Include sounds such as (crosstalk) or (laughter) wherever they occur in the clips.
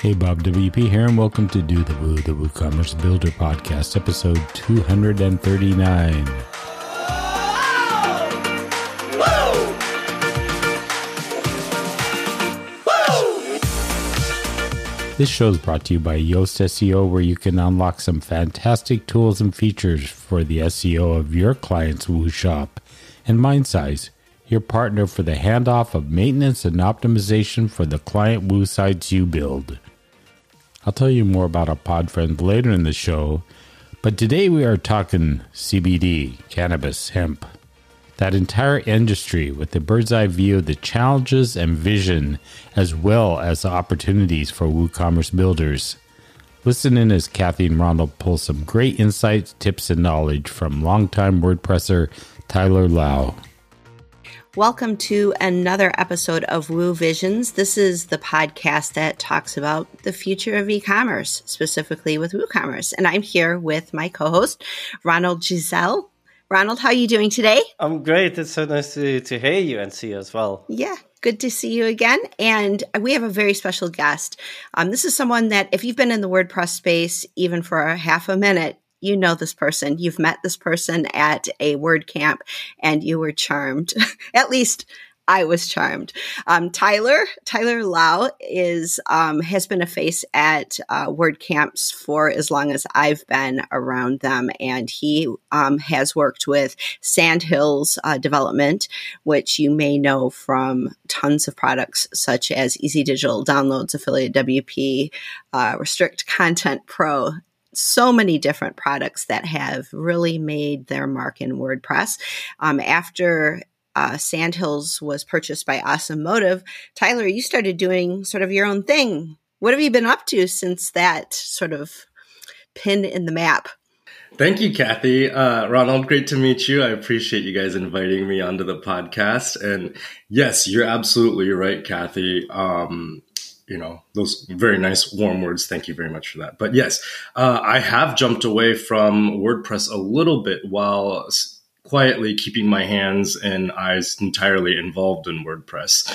Hey, Bob WP here, and welcome to Do the Woo, the WooCommerce Builder Podcast, episode 239. This show is brought to you by Yoast SEO, where you can unlock some fantastic tools and features for the SEO of your client's Woo shop. And MindSize, your partner for the handoff of maintenance and optimization for the client Woo sites you build. I'll tell you more about our pod friends later in the show, but today we are talking CBD, cannabis, hemp that entire industry with a bird's eye view of the challenges and vision, as well as the opportunities for WooCommerce builders. Listen in as Kathy and Ronald pull some great insights, tips, and knowledge from longtime WordPresser Tyler Lau. Welcome to another episode of Woo Visions. This is the podcast that talks about the future of e-commerce, specifically with WooCommerce. And I'm here with my co-host, Ronald Gijsel. Ronald, how are you doing today? I'm great. It's so nice to, to hear you and see you as well. Yeah, good to see you again. And we have a very special guest. Um, this is someone that, if you've been in the WordPress space even for a half a minute, you know this person. You've met this person at a WordCamp and you were charmed. (laughs) at least I was charmed. Um, Tyler Tyler Lau is um, has been a face at uh, WordCamps for as long as I've been around them, and he um, has worked with Sandhills uh, Development, which you may know from tons of products such as Easy Digital Downloads, Affiliate WP, uh, Restrict Content Pro, so many different products that have really made their mark in WordPress. Um, after uh, Sandhills was purchased by Awesome Motive, Tyler, you started doing sort of your own thing. What have you been up to since that sort of pin in the map? Thank you, Kathy. Uh, Ronald, great to meet you. I appreciate you guys inviting me onto the podcast. And yes, you're absolutely right, Kathy. Um, you know those very nice warm words thank you very much for that but yes uh, i have jumped away from wordpress a little bit while quietly keeping my hands and eyes entirely involved in WordPress.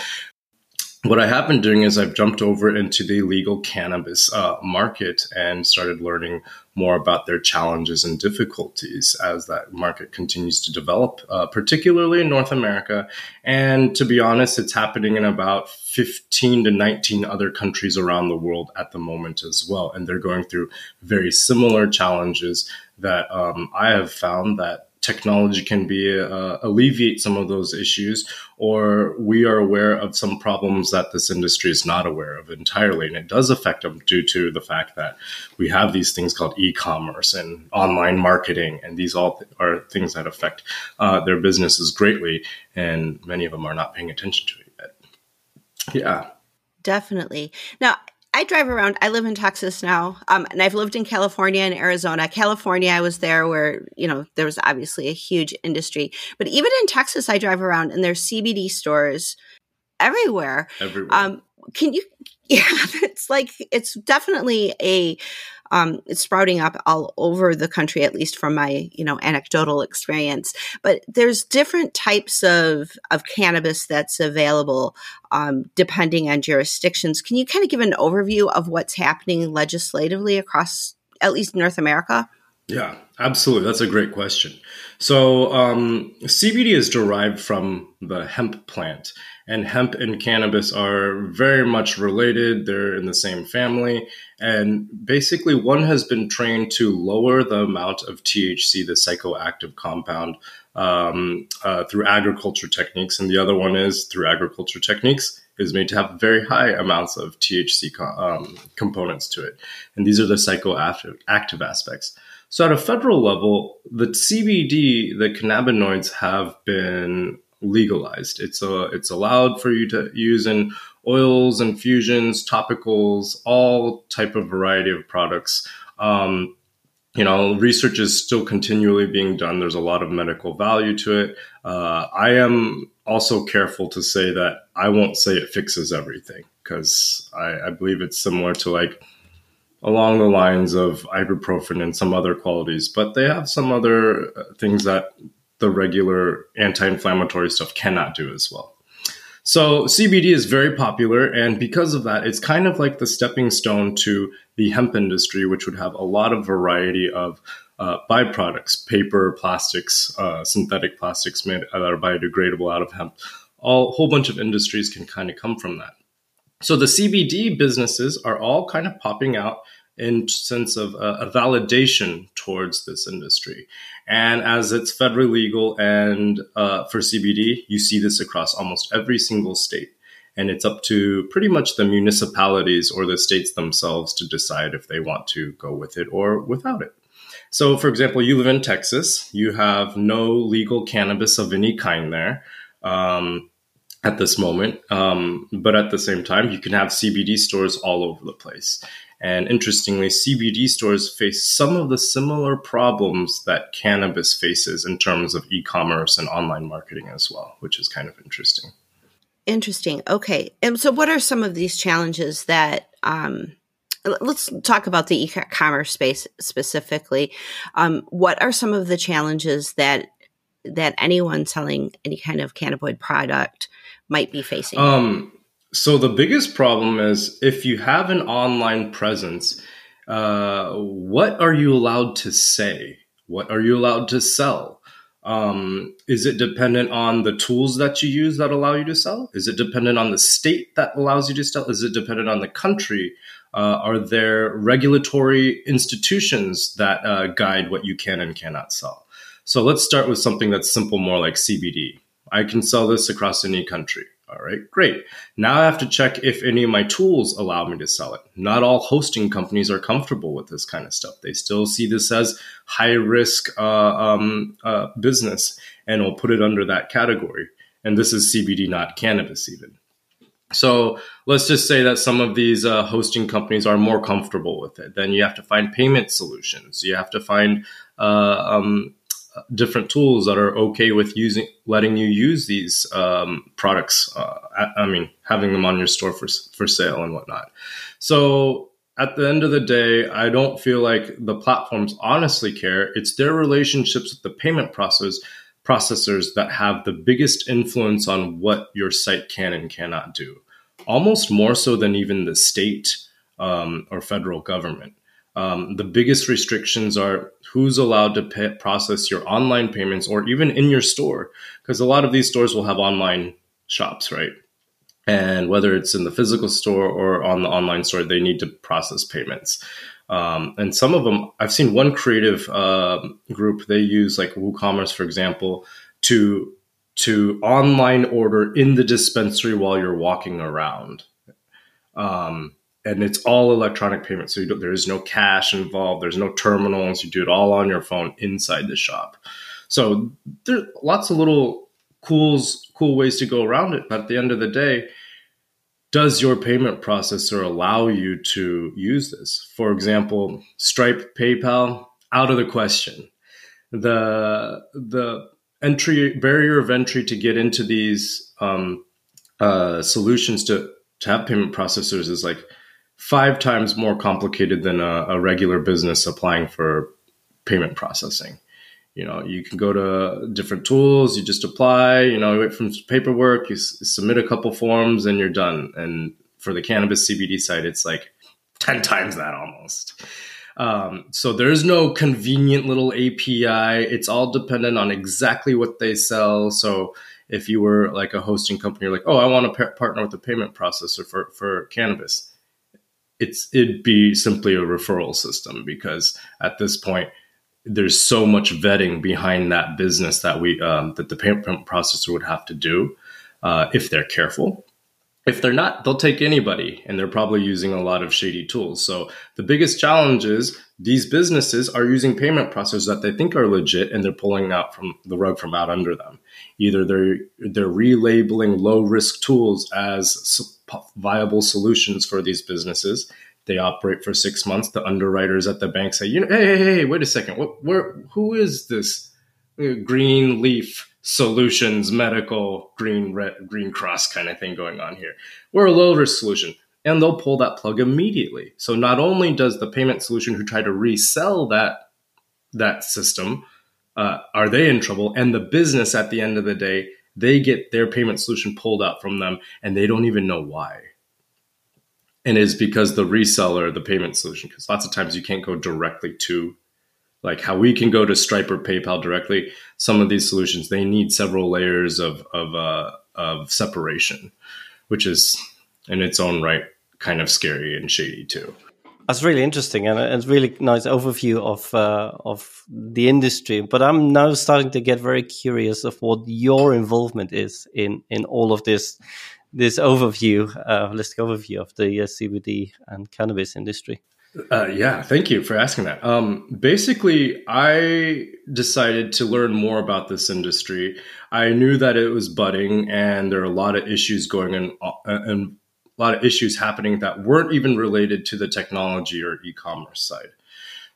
What I have been doing is I've jumped over into the legal cannabis uh, market and started learning more about their challenges and difficulties as that market continues to develop, uh, particularly in North America. And to be honest, it's happening in about 15 to 19 other countries around the world at the moment as well. And they're going through very similar challenges that um, I have found that technology can be uh, alleviate some of those issues, or we are aware of some problems that this industry is not aware of entirely, and it does affect them due to the fact that we have these things called e-commerce and online marketing, and these all th- are things that affect uh, their businesses greatly, and many of them are not paying attention to it yet. Yeah. Definitely. Now, I drive around. I live in Texas now, um, and I've lived in California and Arizona. California, I was there where you know there was obviously a huge industry, but even in Texas, I drive around and there's CBD stores everywhere. Everywhere. Um, can you? (laughs) Yeah, it's like it's definitely a um, it's sprouting up all over the country, at least from my you know anecdotal experience. But there's different types of of cannabis that's available um, depending on jurisdictions. Can you kind of give an overview of what's happening legislatively across at least North America? Yeah, absolutely. That's a great question. So, um, CBD is derived from the hemp plant, and hemp and cannabis are very much related. They're in the same family. And basically, one has been trained to lower the amount of THC, the psychoactive compound, um, uh, through agriculture techniques. And the other one is through agriculture techniques is made to have very high amounts of THC um, components to it. And these are the psychoactive active aspects. So at a federal level, the CBD, the cannabinoids have been legalized. It's a, it's allowed for you to use in oils, infusions, topicals, all type of variety of products. Um, you know, research is still continually being done. There's a lot of medical value to it. Uh, I am also careful to say that I won't say it fixes everything because I, I believe it's similar to like along the lines of ibuprofen and some other qualities, but they have some other uh, things that the regular anti-inflammatory stuff cannot do as well. So CBD is very popular, and because of that, it's kind of like the stepping stone to the hemp industry, which would have a lot of variety of uh, byproducts, paper, plastics, uh, synthetic plastics made that are biodegradable out of hemp. All, a whole bunch of industries can kind of come from that. So the CBD businesses are all kind of popping out in sense of a, a, validation towards this industry. And as it's federally legal and uh, for CBD, you see this across almost every single state. And it's up to pretty much the municipalities or the states themselves to decide if they want to go with it or without it. So, for example, you live in Texas, you have no legal cannabis of any kind there. Um, at this moment. Um, but at the same time, you can have CBD stores all over the place. And interestingly, CBD stores face some of the similar problems that cannabis faces in terms of e commerce and online marketing as well, which is kind of interesting. Interesting. Okay. And so, what are some of these challenges that, um, let's talk about the e-commerce space specifically. Um, what are some of the challenges that that anyone selling any kind of cannabinoid product might be facing? Um, so the biggest problem is if you have an online presence, uh, what are you allowed to say? What are you allowed to sell? Um, is it dependent on the tools that you use that allow you to sell? Is it dependent on the state that allows you to sell? Is it dependent on the country? Uh, are there regulatory institutions that uh, guide what you can and cannot sell? So let's start with something that's simple, more like CBD. I can sell this across any country. All right, great. Now I have to check if any of my tools allow me to sell it. Not all hosting companies are comfortable with this kind of stuff. They still see this as high risk uh, um, uh, business and will put it under that category. And this is CBD, not cannabis, even. So let's just say that some of these uh, hosting companies are more comfortable with it. Then you have to find payment solutions. You have to find uh, um, different tools that are okay with using letting you use these um, products uh, I, mean having them on your store for, for sale and whatnot. So at the end of the day i don't feel like the platforms honestly care. It's their relationships with the payment process processors that have the biggest influence on what your site can and cannot do almost more so than even the state um, or federal government um, the biggest restrictions are who's allowed to pay, process your online payments or even in your store, because a lot of these stores will have online shops, right? And whether it's in the physical store or on the online store, they need to process payments. Um, and some of them, I've seen one creative uh, group, they use like WooCommerce, for example, to to online order in the dispensary while you're walking around. Um, and it's all electronic payment. So there is no cash involved. There's no terminals. You do it all on your phone inside the shop. So there's lots of little cool, cool ways to go around it. But at the end of the day, does your payment processor allow you to use this? For example, Stripe, PayPal, out of the question. The the entry barrier of entry to get into these um, uh, solutions to to have payment processors is like five times more complicated than a, a regular business applying for payment processing. You know, you can go to different tools, you just apply, you know, wait from paperwork, you s- submit a couple forms, and you're done. And for the cannabis CBD site, it's like 10 times that almost. Um, so there's no convenient little API. It's all dependent on exactly what they sell. So if you were like a hosting company, you're like, oh, I want to partner with a payment processor for, for cannabis it's it'd be simply a referral system because at this point there's so much vetting behind that business that we um, that the payment processor would have to do uh, if they're careful. If they're not, they'll take anybody, and they're probably using a lot of shady tools. So the biggest challenge is these businesses are using payment processors that they think are legit, and they're pulling out from the rug from out under them. Either they're they're relabeling low risk tools as viable solutions for these businesses. They operate for six months. The underwriters at the bank say, "You know, hey, hey, hey, wait a second. What, where, who is this uh, Green Leaf Solutions Medical Green Red, Green Cross kind of thing going on here? We're a low risk solution." And they'll pull that plug immediately. So not only does the payment solution who try to resell that that system uh, are they in trouble, and the business at the end of the day they get their payment solution pulled out from them and they don't even know why. And it's because the reseller, the payment solution, because lots of times you can't go directly to like how we can go to Stripe or PayPal directly. Some of these solutions, they need several layers of, of, uh, of separation, which is in its own right kind of scary and shady too. That's really interesting and it's really nice overview of uh, of the industry. But I'm now starting to get very curious of what your involvement is in in all of this this overview, uh, holistic overview of the uh, CBD and cannabis industry. Uh, yeah, thank you for asking that. Um, basically, I decided to learn more about this industry. I knew that it was budding, and there are a lot of issues going on, uh, and a lot of issues happening that weren't even related to the technology or e-commerce side.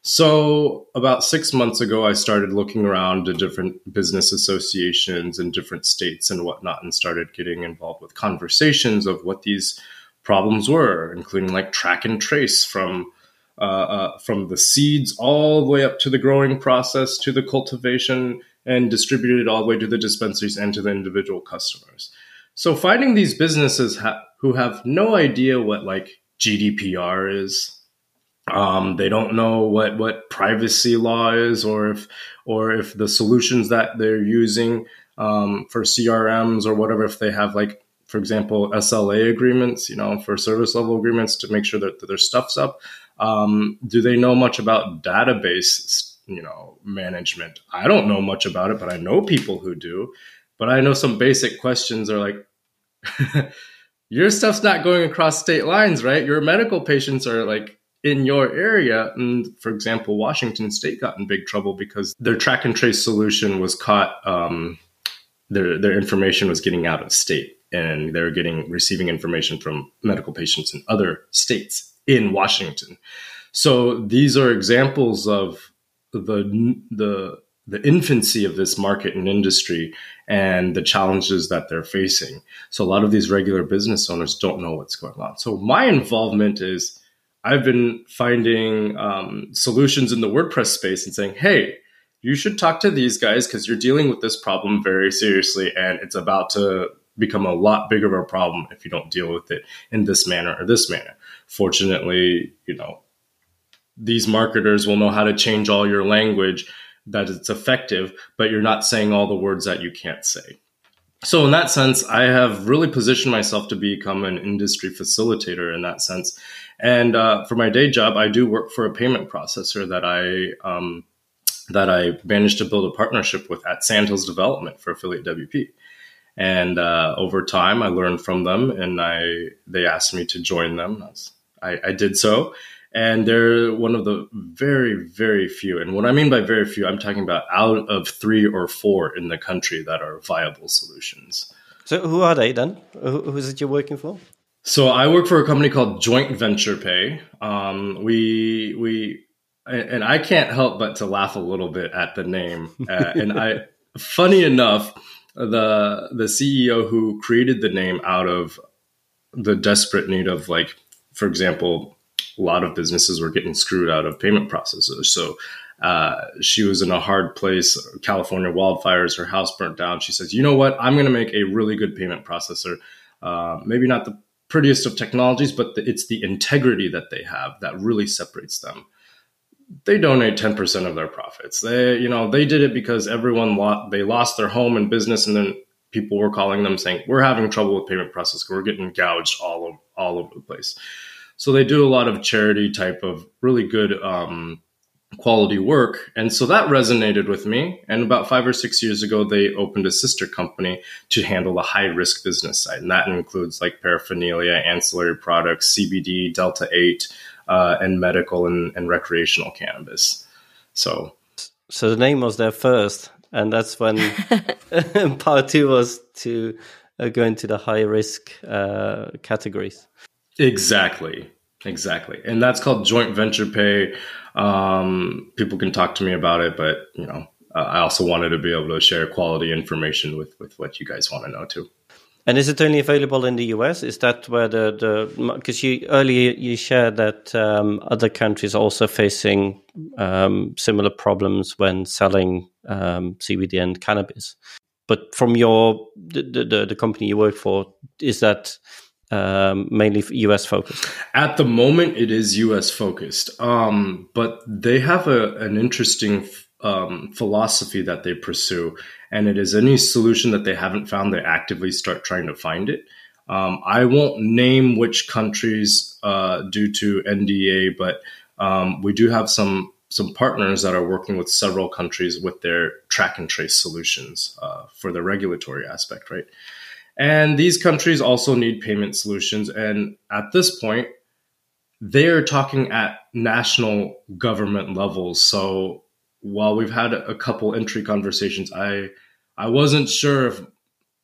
So about six months ago, I started looking around to different business associations in different states and whatnot, and started getting involved with conversations of what these problems were, including like track and trace from uh, uh, from the seeds all the way up to the growing process to the cultivation and distributed all the way to the dispensaries and to the individual customers. So finding these businesses ha- who have no idea what like GDPR is, um, they don't know what what privacy law is, or if or if the solutions that they're using um, for CRMs or whatever, if they have like for example SLA agreements, you know, for service level agreements to make sure that, that their stuff's up. Um, do they know much about database, you know, management? I don't know much about it, but I know people who do. But I know some basic questions are like, (laughs) your stuff's not going across state lines, right? Your medical patients are like in your area. And for example, Washington State got in big trouble because their track and trace solution was caught. Um, their their information was getting out of state, and they're getting receiving information from medical patients in other states in Washington. So these are examples of the the the infancy of this market and industry and the challenges that they're facing. So a lot of these regular business owners don't know what's going on. So my involvement is I've been finding um, solutions in the WordPress space and saying, hey, you should talk to these guys because you're dealing with this problem very seriously and it's about to become a lot bigger of a problem if you don't deal with it in this manner or this manner fortunately, you know, these marketers will know how to change all your language that it's effective, but you're not saying all the words that you can't say. So, in that sense, I have really positioned myself to become an industry facilitator in that sense. And uh, for my day job, I do work for a payment processor that I um, that I managed to build a partnership with at Sandhills Development for Affiliate WP. And uh, over time, I learned from them, and I they asked me to join them. I, I did so. And they're one of the very, very few. And what I mean by very few, I'm talking about out of three or four in the country that are viable solutions. So, who are they then? Who is it you're working for? So, I work for a company called Joint Venture Pay. Um, we, we, and I can't help but to laugh a little bit at the name. Uh, and I, (laughs) funny enough, the the CEO who created the name out of the desperate need of like for example, a lot of businesses were getting screwed out of payment processors. So uh, she was in a hard place. California wildfires, her house burnt down. She says, "You know what? I'm going to make a really good payment processor. Uh, maybe not the prettiest of technologies, but the, it's the integrity that they have that really separates them." They donate 10% of their profits. They, you know, they did it because everyone lost, they lost their home and business, and then people were calling them saying, "We're having trouble with payment processing. We're getting gouged all all over the place." So they do a lot of charity type of really good um, quality work, and so that resonated with me. And about five or six years ago, they opened a sister company to handle the high risk business side, and that includes like paraphernalia, ancillary products, CBD, Delta Eight, uh, and medical and, and recreational cannabis. So, so the name was there first and that's when (laughs) (laughs) part two was to uh, go into the high risk uh, categories. Exactly, exactly, and that's called joint venture pay. Um, people can talk to me about it, but you know, I also wanted to be able to share quality information with with what you guys want to know too. And is it only available in the US? Is that where the the because you earlier you shared that um, other countries are also facing um, similar problems when selling um, CBD and cannabis. but from your the, the the company you work for, is that um, mainly US focused? At the moment, it is US focused, um, but they have a, an interesting um, philosophy that they pursue, and it is any solution that they haven't found, they actively start trying to find it. Um, I won't name which countries uh, due to NDA, but um, we do have some some partners that are working with several countries with their track and trace solutions uh, for the regulatory aspect, right? And these countries also need payment solutions. And at this point, they're talking at national government levels. So while we've had a couple entry conversations, I I wasn't sure if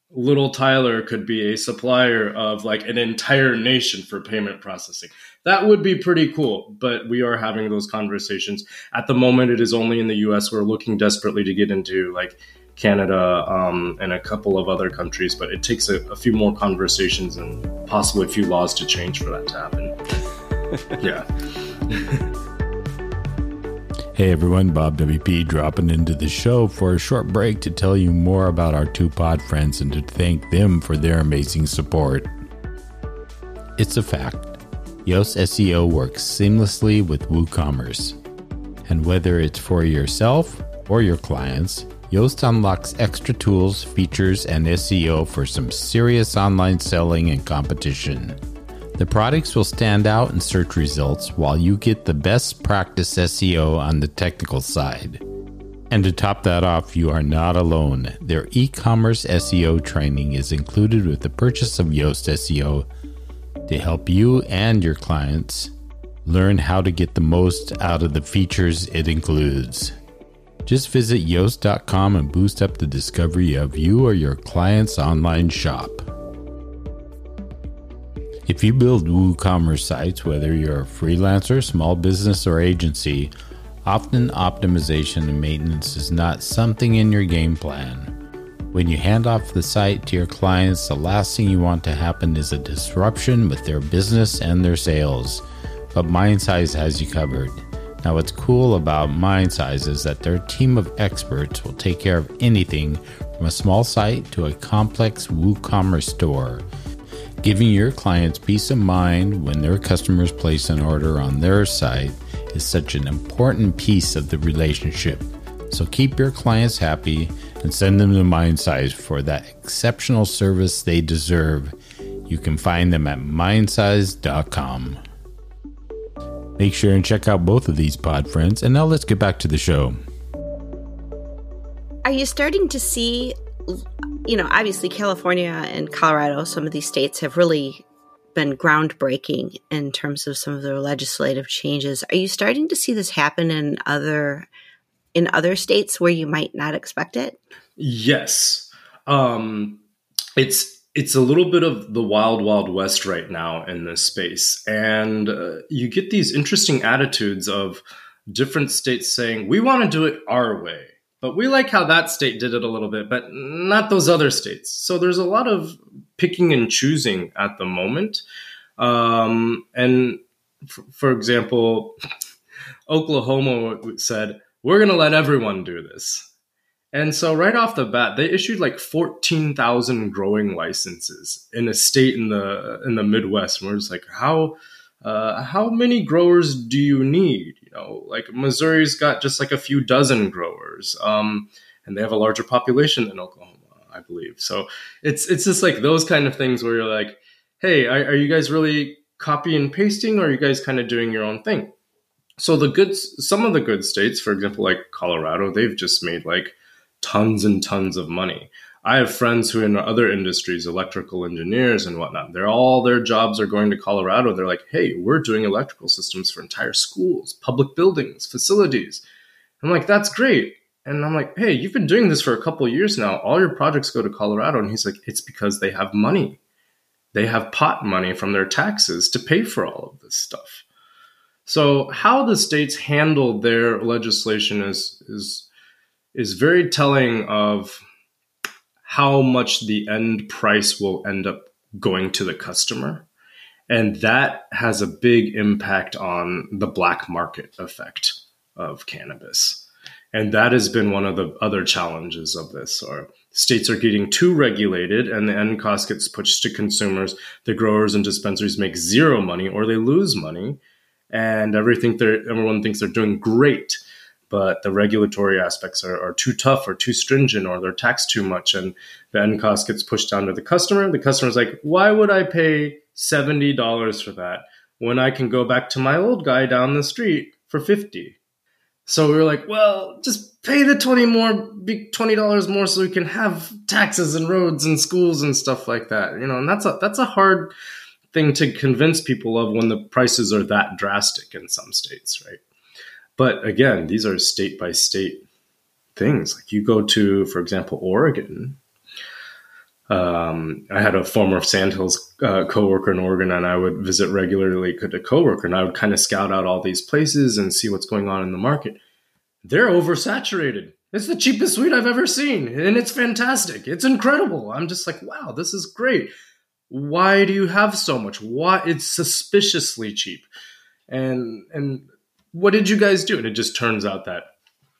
little Tyler could be a supplier of like an entire nation for payment processing. That would be pretty cool, but we are having those conversations. At the moment, it is only in the US. We're looking desperately to get into like Canada, um, and a couple of other countries, but it takes a, a, few more conversations and possibly a few laws to change for that to happen. (laughs) yeah. (laughs) hey everyone, Bob WP dropping into the show for a short break to tell you more about our two pod friends and to thank them for their amazing support. It's a fact. Yoast SEO works seamlessly with WooCommerce. And whether it's for yourself or your clients, Yoast unlocks extra tools, features, and SEO for some serious online selling and competition. The products will stand out in search results while you get the best practice SEO on the technical side. And to top that off, you are not alone. Their e commerce SEO training is included with the purchase of Yoast SEO to help you and your clients learn how to get the most out of the features it includes. Just visit Yoast.com and boost up the discovery of you or your client's online shop. If you build WooCommerce sites, whether you're a freelancer, small business, or agency, often optimization and maintenance is not something in your game plan. When you hand off the site to your clients, the last thing you want to happen is a disruption with their business and their sales. But Mindsize has you covered. Now, what's cool about Mindsize is that their team of experts will take care of anything from a small site to a complex WooCommerce store, giving your clients peace of mind when their customers place an order on their site is such an important piece of the relationship. So keep your clients happy and send them to Mindsize for that exceptional service they deserve. You can find them at mindsize.com. Make sure and check out both of these pod friends. And now let's get back to the show. Are you starting to see, you know, obviously California and Colorado, some of these states have really been groundbreaking in terms of some of their legislative changes. Are you starting to see this happen in other in other states where you might not expect it? Yes. Um, it's it's a little bit of the wild wild west right now in this space. And uh, you get these interesting attitudes of different states saying we want to do it our way. But we like how that state did it a little bit but not those other states. So there's a lot of picking and choosing at the moment. Um, and f- for example (laughs) oklahoma said we're going to let everyone do this and so right off the bat, they issued like 14,000 growing licenses in a state in the in the Midwest. And we're just like, how uh, how many growers do you need? You know, like Missouri's got just like a few dozen growers, um, and they have a larger population than Oklahoma, I believe. So it's it's just like those kind of things where you're like, hey, are, are you guys really copy and pasting, or are you guys kind of doing your own thing? So the good, some of the good states, for example, like Colorado, they've just made like tons and tons of money. I have friends who are in other industries, electrical engineers and whatnot, they're all their jobs are going to Colorado. They're like, hey, we're doing electrical systems for entire schools, public buildings, facilities. I'm like, that's great. And I'm like, hey, you've been doing this for a couple years now. All your projects go to Colorado. And he's like, it's because they have money. They have pot money from their taxes to pay for all of this stuff. So how the states handle their legislation is is is very telling of how much the end price will end up going to the customer. And that has a big impact on the black market effect of cannabis. And that has been one of the other challenges of this. Or states are getting too regulated and the end cost gets pushed to consumers. The growers and dispensaries make zero money or they lose money. And everything everyone thinks they're doing great, but the regulatory aspects are, are too tough or too stringent or they're taxed too much. And the end cost gets pushed down to the customer. The customer's like, why would I pay $70 for that when I can go back to my old guy down the street for 50 so we were like, well, just pay the twenty more, twenty dollars more, so we can have taxes and roads and schools and stuff like that. You know, and that's a that's a hard thing to convince people of when the prices are that drastic in some states, right? But again, these are state by state things. Like you go to, for example, Oregon. Um, I had a former Sandhills uh, coworker in Oregon, and I would visit regularly to coworker, and I would kind of scout out all these places and see what's going on in the market. They're oversaturated. It's the cheapest weed I've ever seen, and it's fantastic. It's incredible. I'm just like, wow, this is great. Why do you have so much? Why it's suspiciously cheap, and and what did you guys do? And it just turns out that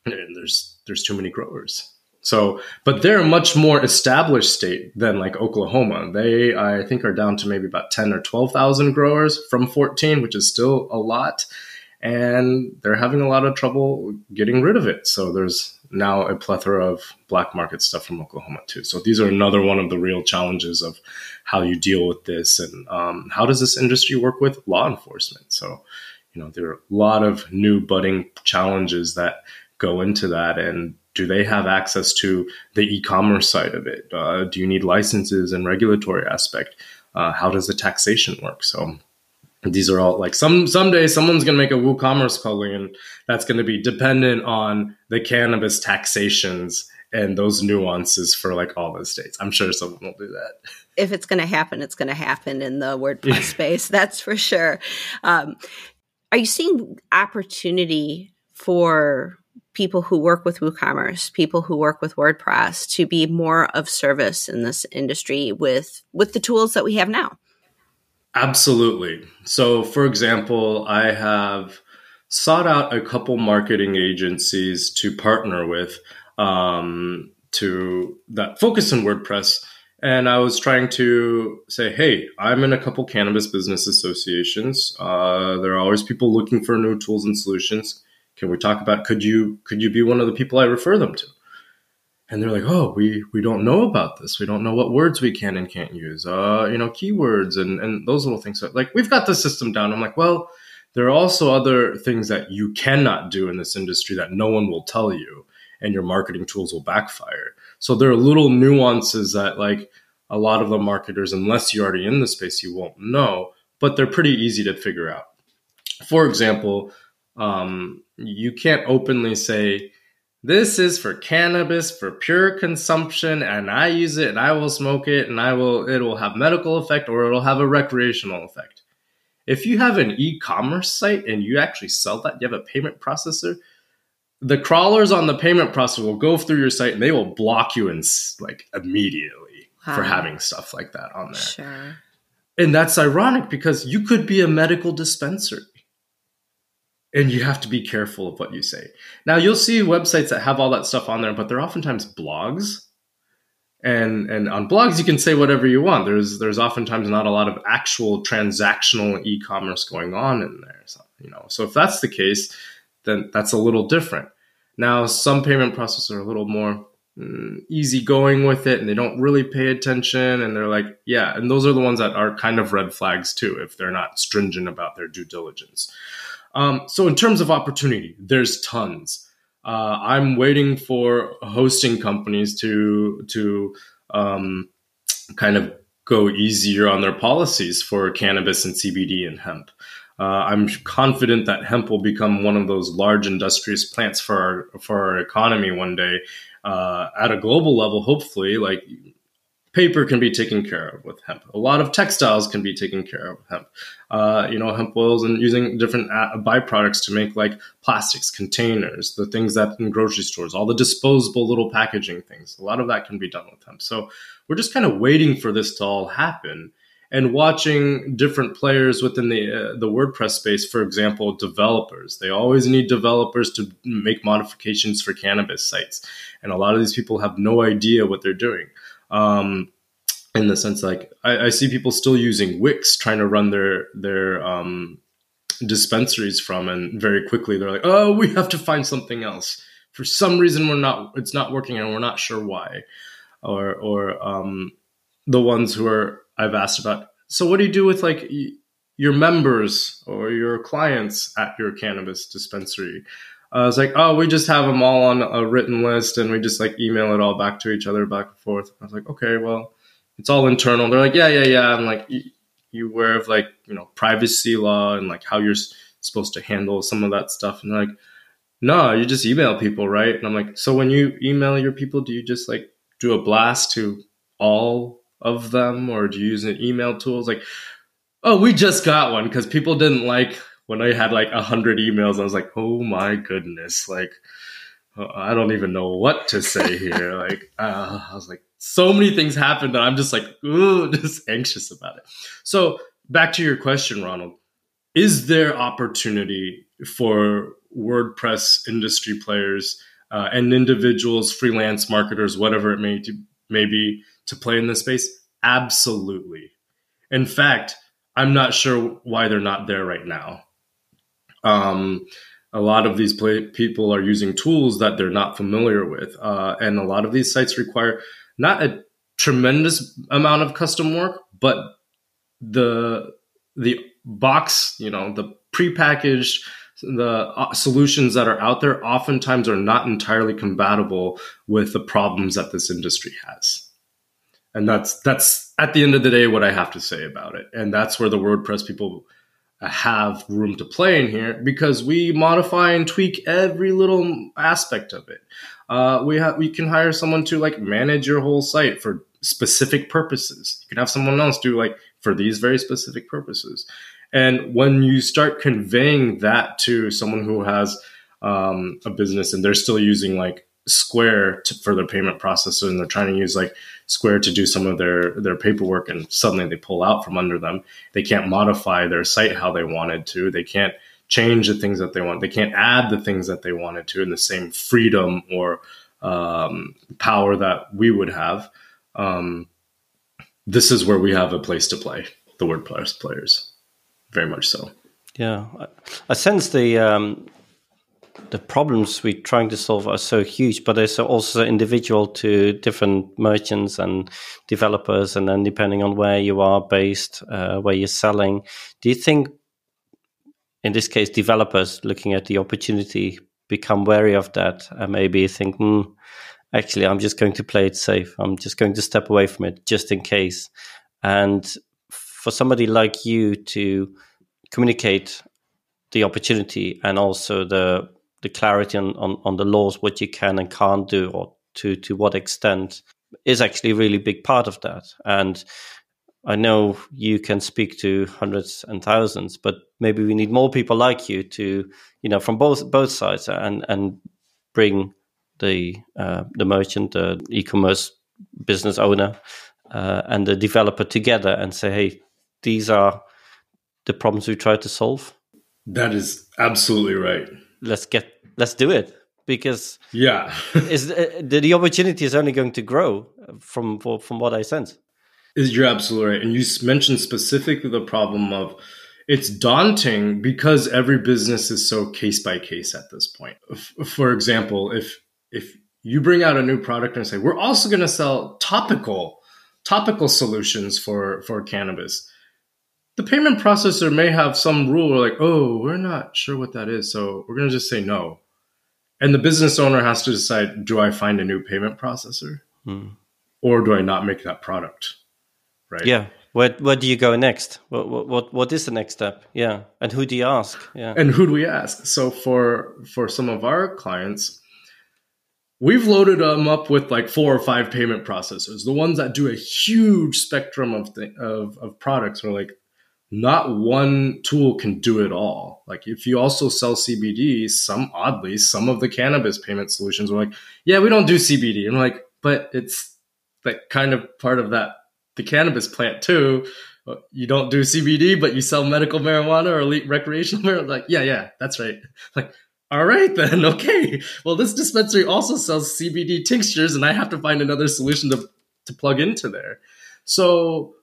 there's there's too many growers. So, but they're a much more established state than like Oklahoma. They, I think, are down to maybe about 10 or 12,000 growers from 14, which is still a lot. And they're having a lot of trouble getting rid of it. So there's now a plethora of black market stuff from Oklahoma too. So these are another one of the real challenges of how you deal with this and um, how does this industry work with law enforcement. So, you know, there are a lot of new budding challenges that go into that and do they have access to the e-commerce side of it? Uh, do you need licenses and regulatory aspect? Uh, how does the taxation work? So these are all like some someday someone's going to make a WooCommerce plugin and that's going to be dependent on the cannabis taxations and those nuances for like all the states. I'm sure someone will do that. If it's going to happen, it's going to happen in the WordPress space. That's for sure. Um, are you seeing opportunity for people who work with WooCommerce, people who work with WordPress to be more of service in this industry with with the tools that we have now. Absolutely. So for example, I have sought out a couple marketing agencies to partner with um, to that focus on WordPress. And I was trying to say, hey, I'm in a couple cannabis business associations. Uh, there are always people looking for new tools and solutions can we talk about could you could you be one of the people I refer them to? And they're like, oh, we we don't know about this. We don't know what words we can and can't use. Uh, you know, keywords and and those little things. Like we've got the system down. I'm like, well, there are also other things that you cannot do in this industry that no one will tell you, and your marketing tools will backfire. So there are little nuances that like a lot of the marketers, unless you're already in the space, you won't know. But they're pretty easy to figure out. For example, um, you can't openly say, this is for cannabis for pure consumption and I use it and I will smoke it and I will it will have medical effect or it'll have a recreational effect. If you have an e-commerce site and you actually sell that, you have a payment processor, the crawlers on the payment processor will go through your site and they will block you in like immediately wow. for having stuff like that on there. Sure. And that's ironic because you could be a medical dispensary and you have to be careful of what you say. Now you'll see websites that have all that stuff on there, but they're oftentimes blogs. And and on blogs you can say whatever you want. There's there's oftentimes not a lot of actual transactional e-commerce going on in there. So, you know, so if that's the case, then that's a little different. Now some payment processors are a little more mm, easygoing with it and they don't really pay attention and they're like, yeah, and those are the ones that are kind of red flags too if they're not stringent about their due diligence. Um, so in terms of opportunity, there's tons. Uh, I'm waiting for hosting companies to to um, kind of go easier on their policies for cannabis and CBD and hemp. Uh, I'm confident that hemp will become one of those large industrious plants for our for our economy one day uh, at a global level. Hopefully, like paper can be taken care of with hemp. A lot of textiles can be taken care of with hemp. Uh, you know, hemp oils and using different uh, byproducts to make like plastics, containers, the things that in grocery stores, all the disposable little packaging things. A lot of that can be done with hemp. So we're just kind of waiting for this to all happen. And watching different players within the uh, the WordPress space, for example, developers. They always need developers to make modifications for cannabis sites, and a lot of these people have no idea what they're doing. Um, in the sense, like I, I, see people still using Wix trying to run their their um, dispensaries from, and very quickly they're like, "Oh, we have to find something else." For some reason, we're not. It's not working, and we're not sure why. Or or um, the ones who are I've asked about. So, what do you do with like your members or your clients at your cannabis dispensary? Uh, I was like, oh, we just have them all on a written list and we just like email it all back to each other back and forth. I was like, okay, well, it's all internal. They're like, yeah, yeah, yeah. I'm like, you aware of like, you know, privacy law and like how you're supposed to handle some of that stuff. And like, no, you just email people, right? And I'm like, so when you email your people, do you just like do a blast to all of them or do you use an email tools like oh we just got one because people didn't like when i had like a hundred emails. I was like oh my goodness like uh, i don't even know what to say here (laughs) like uh, i was like so many things happened that i'm just like ooh (laughs) just anxious about it. So back to your question ronald. Is there opportunity for wordpress industry players uh, and individuals freelance marketers whatever it may, may be to play in this space? Absolutely. In fact, I'm not sure why they're not there right now. Um, a lot of these play- people are using tools that they're not familiar with, uh, and a lot of these sites require not a tremendous amount of custom work, but the the box, you know, the prepackaged the uh, solutions that are out there oftentimes are not entirely compatible with the problems that this industry has and that's that's at the end of the day what I have to say about it. And that's where the WordPress people have room to play in here because we modify and tweak every little aspect of it. Uh, we have we can hire someone to like manage your whole site for specific purposes. You can have someone else do like for these very specific purposes. And when you start conveying that to someone who has um, a business and they're still using like Square to, for their payment processor, and they're trying to use like Square to do some of their their paperwork, and suddenly they pull out from under them. They can't modify their site how they wanted to. They can't change the things that they want. They can't add the things that they wanted to in the same freedom or um, power that we would have. Um, this is where we have a place to play. The WordPress players, very much so. Yeah, I sense the um, the problems we're trying to solve are so huge, but it's also individual to different merchants and developers, and then depending on where you are based, uh, where you're selling. Do you think, in this case, developers looking at the opportunity become wary of that and maybe think, hmm, actually, I'm just going to play it safe. I'm just going to step away from it just in case. And for somebody like you to communicate the opportunity and also the the clarity on, on, on the laws, what you can and can't do, or to, to what extent, is actually a really big part of that. And I know you can speak to hundreds and thousands, but maybe we need more people like you to, you know, from both both sides and and bring the uh, the merchant, the e-commerce business owner, uh, and the developer together and say, hey, these are the problems we try to solve. That is absolutely right. Let's get let's do it. Because yeah, (laughs) is uh, the, the opportunity is only going to grow from from what I sense. Is you're absolutely right, and you mentioned specifically the problem of it's daunting because every business is so case by case at this point. For example, if if you bring out a new product and say we're also going to sell topical topical solutions for for cannabis. The payment processor may have some rule like oh we're not sure what that is so we're going to just say no and the business owner has to decide do I find a new payment processor hmm. or do I not make that product? Right. Yeah. Where, where do you go next? What, what, what is the next step? Yeah. And who do you ask? Yeah. And who do we ask? So for, for some of our clients, we've loaded them up with like four or five payment processors, the ones that do a huge spectrum of, th- of, of products are like, not one tool can do it all. Like if you also sell CBD, some oddly, some of the cannabis payment solutions are like, yeah, we don't do CBD. I'm like, but it's like kind of part of that the cannabis plant too. Uh, you don't do CBD, but you sell medical marijuana or elite recreational marijuana. Like, yeah, yeah, that's right. (laughs) Like, all right (laughs) then, okay. Well, this dispensary also sells CBD tinctures, and I have to find another solution to to plug into there. So,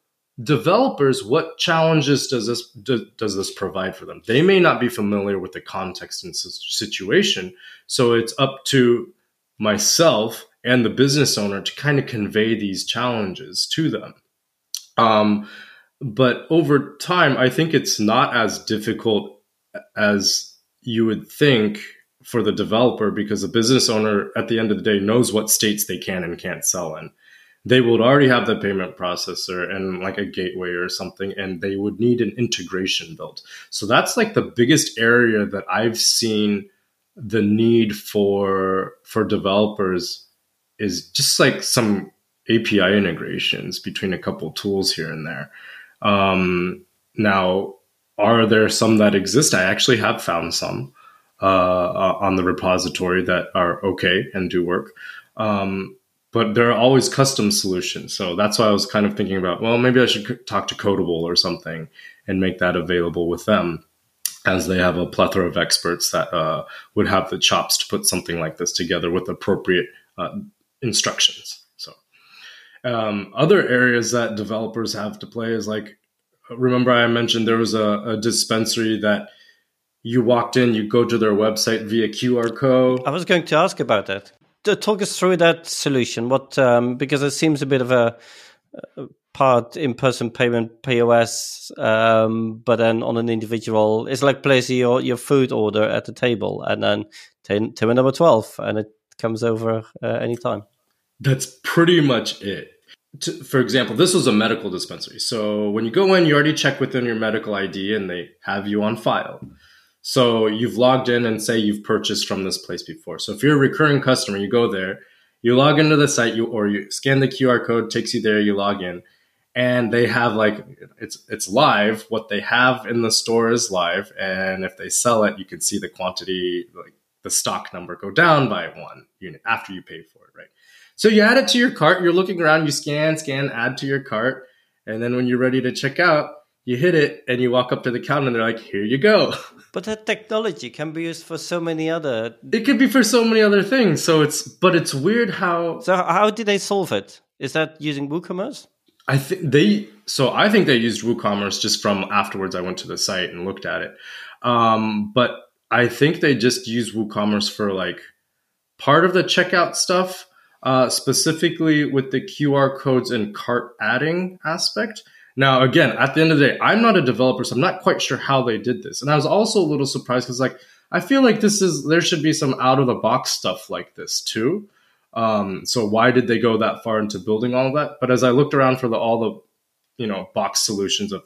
developers, what challenges does this do, does this provide for them? They may not be familiar with the context and situation, so it's up to myself and the business owner to kind of convey these challenges to them. Um, but over time, I think it's not as difficult as you would think for the developer because the business owner at the end of the day knows what states they can and can't sell in. They would already have the payment processor and like a gateway or something, and they would need an integration built. So that's like the biggest area that I've seen the need for for developers is just like some API integrations between a couple tools here and there. Um, now, are there some that exist? I actually have found some uh, uh, on the repository that are okay and do work. Um, but there are always custom solutions. So that's why I was kind of thinking about, well, maybe I should talk to Codeable or something and make that available with them, as they have a plethora of experts that uh, would have the chops to put something like this together with appropriate uh, instructions. So, um, other areas that developers have to play is like, remember I mentioned there was a, a dispensary that you walked in, you go to their website via QR code. I was going to ask about that. Talk us through that solution. What um, because it seems a bit of a, a part in-person payment POS, um, but then on an individual, it's like placing your, your food order at the table, and then to number twelve, and it comes over uh, anytime. That's pretty much it. To, for example, this was a medical dispensary. So when you go in, you already check within your medical ID and they have you on file. So you've logged in and say you've purchased from this place before. So if you're a recurring customer, you go there, you log into the site, you or you scan the QR code, takes you there, you log in, and they have like it's it's live. What they have in the store is live, and if they sell it, you can see the quantity, like the stock number, go down by one unit after you pay for it, right? So you add it to your cart, you're looking around, you scan, scan, add to your cart. And then when you're ready to check out, you hit it and you walk up to the counter and they're like, here you go. (laughs) But that technology can be used for so many other. It could be for so many other things. So it's, but it's weird how. So how did they solve it? Is that using WooCommerce? I think they. So I think they used WooCommerce just from afterwards. I went to the site and looked at it. Um, but I think they just use WooCommerce for like part of the checkout stuff uh, specifically with the QR codes and cart adding aspect. Now, again, at the end of the day, I'm not a developer, so I'm not quite sure how they did this. And I was also a little surprised because, like, I feel like this is there should be some out of the box stuff like this too. Um, so why did they go that far into building all that? But as I looked around for the all the you know box solutions of,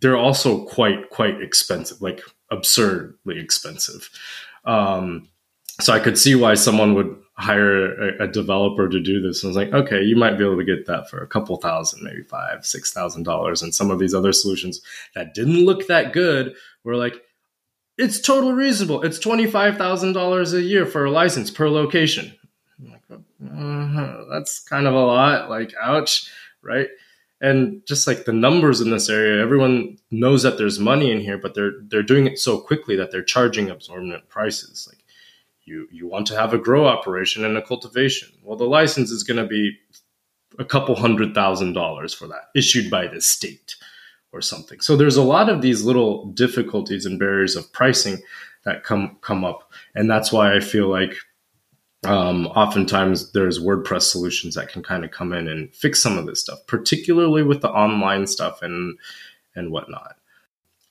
they're also quite quite expensive, like absurdly expensive. Um, so I could see why someone would hire a, a, developer to do this. And I was like, okay, you might be able to get that for a couple thousand, maybe five, six thousand dollars. And some of these other solutions that didn't look that good were like, it's totally reasonable. It's twenty five thousand dollars a year for a license per location. Like, uh, that's kind of a lot. Like, ouch, right? And just like the numbers in this area, everyone knows that there's money in here, but they're they're doing it so quickly that they're charging absorbent prices. Like you you want to have a grow operation and a cultivation. Well, the license is going to be a couple hundred thousand dollars for that, issued by the state or something. So there's a lot of these little difficulties and barriers of pricing that come come up, and that's why I feel like um, oftentimes there's WordPress solutions that can kind of come in and fix some of this stuff, particularly with the online stuff and and whatnot.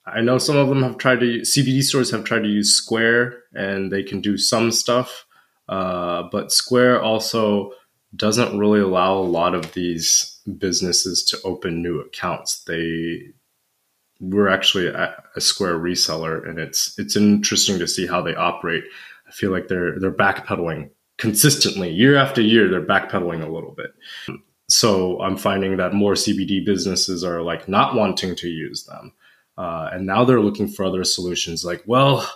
I know some of them have tried to CBD stores have tried to use Square and they can do some stuff, uh, but Square also doesn't really allow a lot of these businesses to open new accounts. They we're actually a, a Square reseller, and it's it's interesting to see how they operate. I feel like they're they're backpedaling consistently year after year. They're backpedaling a little bit. So I'm finding that more CBD businesses are like not wanting to use them. Uh, and now they're looking for other solutions like, well,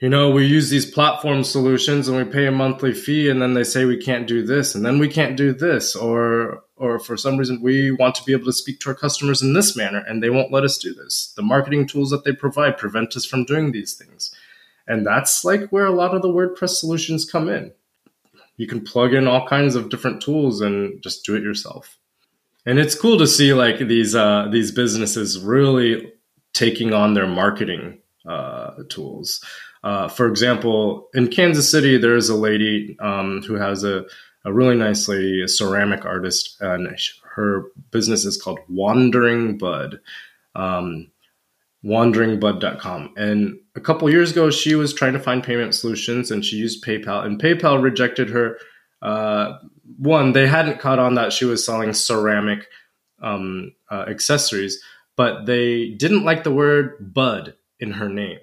you know, we use these platform solutions and we pay a monthly fee and then they say we can't do this and then we can't do this or or for some reason we want to be able to speak to our customers in this manner and they won't let us do this. The marketing tools that they provide prevent us from doing these things. And that's like where a lot of the WordPress solutions come in. You can plug in all kinds of different tools and just do it yourself. And it's cool to see like these uh, these businesses really taking on their marketing uh, tools. Uh, for example, in Kansas City, there's a lady um, who has a, a really nice lady, a ceramic artist, and her business is called Wandering Bud, um, wanderingbud.com. And a couple years ago, she was trying to find payment solutions and she used PayPal, and PayPal rejected her. Uh, one, they hadn't caught on that she was selling ceramic um, uh, accessories, but they didn't like the word bud in her name.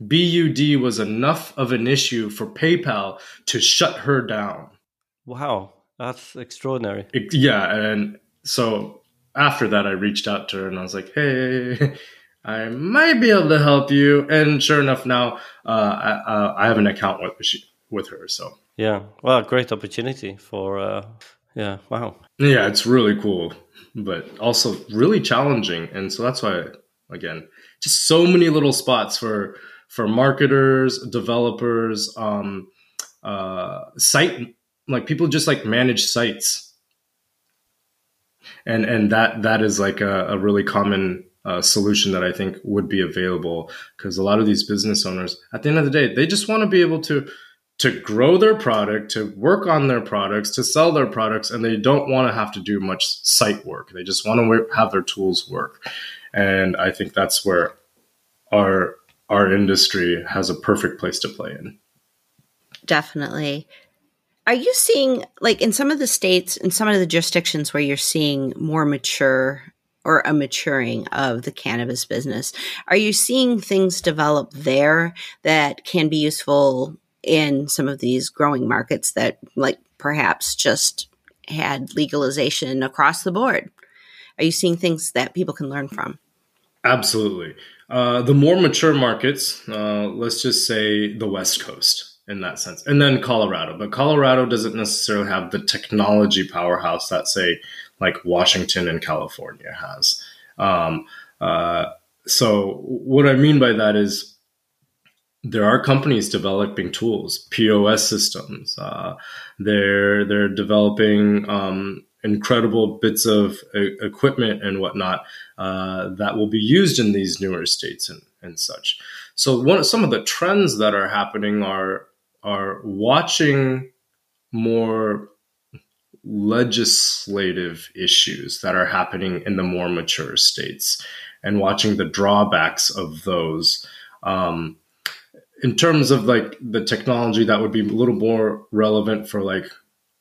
BUD was enough of an issue for PayPal to shut her down. Wow, that's extraordinary. It, yeah, and so after that, I reached out to her and I was like, "Hey, I might be able to help you." And sure enough, now uh, I, uh, I, have an account with with her. So yeah, well, great opportunity for uh, yeah, wow. Yeah, it's really cool, but also really challenging, and so that's why again, just so many little spots for for marketers, developers, um, uh, site like people just like manage sites, and and that that is like a, a really common uh, solution that I think would be available because a lot of these business owners, at the end of the day, they just want to be able to to grow their product, to work on their products, to sell their products, and they don't want to have to do much site work. They just want to have their tools work, and I think that's where our our industry has a perfect place to play in. Definitely. Are you seeing, like, in some of the states, in some of the jurisdictions where you're seeing more mature or a maturing of the cannabis business, are you seeing things develop there that can be useful in some of these growing markets that, like, perhaps just had legalization across the board? Are you seeing things that people can learn from? Absolutely. Uh, the more mature markets, uh, let's just say the West Coast in that sense, and then Colorado. But Colorado doesn't necessarily have the technology powerhouse that, say, like Washington and California has. Um, uh, so, what I mean by that is there are companies developing tools, POS systems. Uh, they're they're developing um, incredible bits of equipment and whatnot uh, that will be used in these newer states and, and such. So one some of the trends that are happening are are watching more legislative issues that are happening in the more mature states and watching the drawbacks of those. Um, in terms of like the technology that would be a little more relevant for like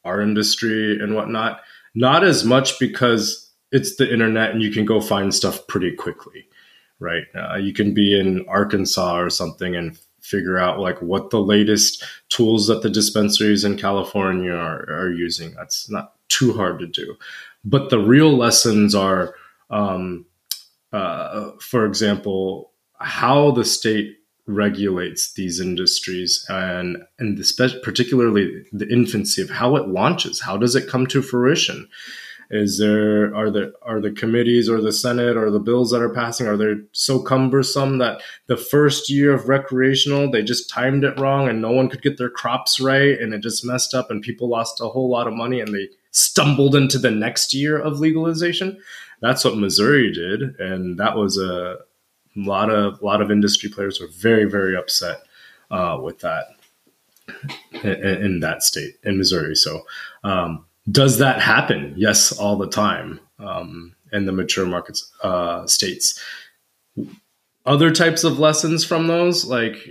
our industry and whatnot, not as much because it's the internet and you can go find stuff pretty quickly, right? Uh, you can be in Arkansas or something and figure out like what the latest tools that the dispensaries in California are, are using. That's not too hard to do. But the real lessons are, um, uh, for example, how the state regulates these industries and and the spe- particularly the infancy of how it launches how does it come to fruition? Is there are the are the committees or the senate or the bills that are passing are they so cumbersome that the first year of recreational they just timed it wrong and no one could get their crops right and it just messed up and people lost a whole lot of money and they stumbled into the next year of legalization? That's what missouri did and that was a a lot of a lot of industry players were very very upset uh, with that in, in, that state in Missouri. So um, does that happen? Yes, all the time um, in the mature markets uh, states. Other types of lessons from those, like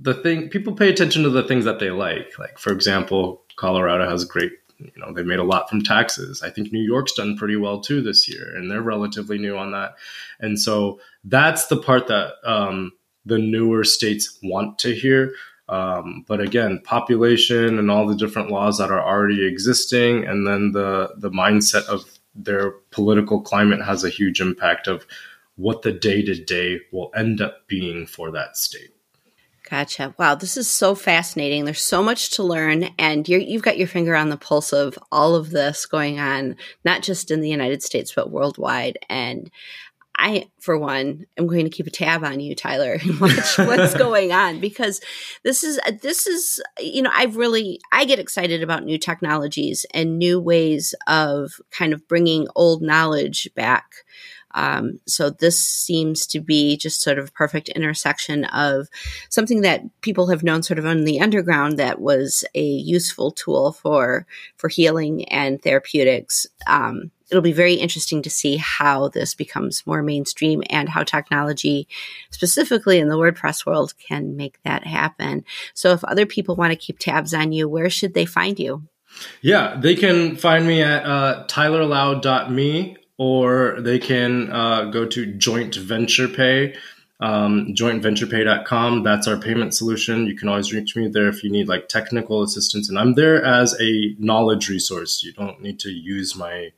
the thing people pay attention to the things that they like. Like for example, Colorado has great you know they made a lot from taxes. I think new york's done pretty well too this year and they're relatively new on that. And so that's the part that um, the newer states want to hear. Um, but again population and all the different laws that are already existing and then the the mindset of their political climate has a huge impact of what the day to day will end up being for that state Gotcha. Wow, this is so fascinating. There's so much to learn, and you have got your finger on the pulse of all of this going on, not just in the United States, but worldwide. And I, for one, am going to keep a tab on you, Tyler, (laughs) and watch (laughs) what's going on because this is this is you know I've really I get excited about new technologies and new ways of kind of bringing old knowledge back. Um, so this seems to be just sort of a perfect intersection of something that people have known sort of on the underground that was a useful tool for for healing and therapeutics. Um, it'll be very interesting to see how this becomes more mainstream and how technology, specifically in the WordPress world, can make that happen. So if other people want to keep tabs on you, where should they find you? Yeah, they can find me at uh, tylerlau.me or they can uh, go to Joint Venture Pay, um, jointventurepay.com. That's our payment solution. You can always reach me there if you need like technical assistance. And I'm there as a knowledge resource. You don't need to use my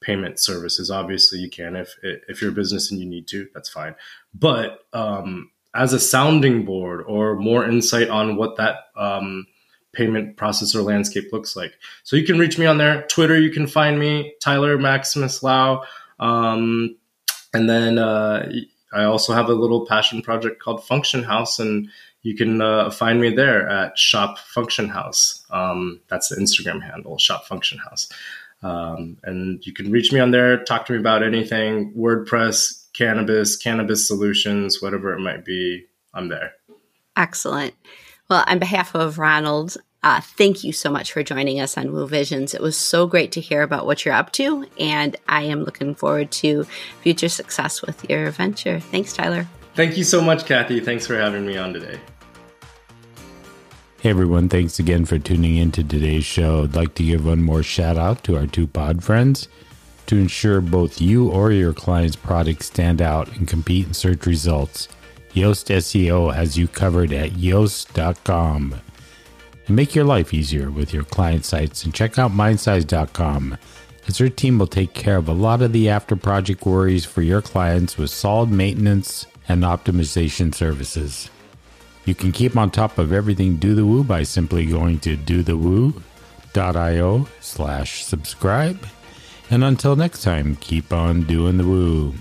payment services. Obviously, you can if if you're a business and you need to. That's fine. But um, as a sounding board or more insight on what that um, payment processor landscape looks like. So you can reach me on there. Twitter, you can find me, Tyler Maximus Lau. Um, and then uh, I also have a little passion project called Function House, and you can uh, find me there at Shop Function House. Um, that's the Instagram handle, Shop Function House. Um, and you can reach me on there, talk to me about anything WordPress, cannabis, cannabis solutions, whatever it might be. I'm there. Excellent. Well, on behalf of Ronald, uh, thank you so much for joining us on Woo Visions. It was so great to hear about what you're up to, and I am looking forward to future success with your venture. Thanks, Tyler. Thank you so much, Kathy. Thanks for having me on today. Hey everyone, thanks again for tuning in to today's show. I'd like to give one more shout out to our two pod friends. To ensure both you or your client's products stand out and compete in search results, Yoast SEO has you covered at yoast.com. And make your life easier with your client sites and check out mindsize.com as their team will take care of a lot of the after project worries for your clients with solid maintenance and optimization services. You can keep on top of everything Do the Woo by simply going to dothewoo.io slash subscribe. And until next time, keep on doing the woo.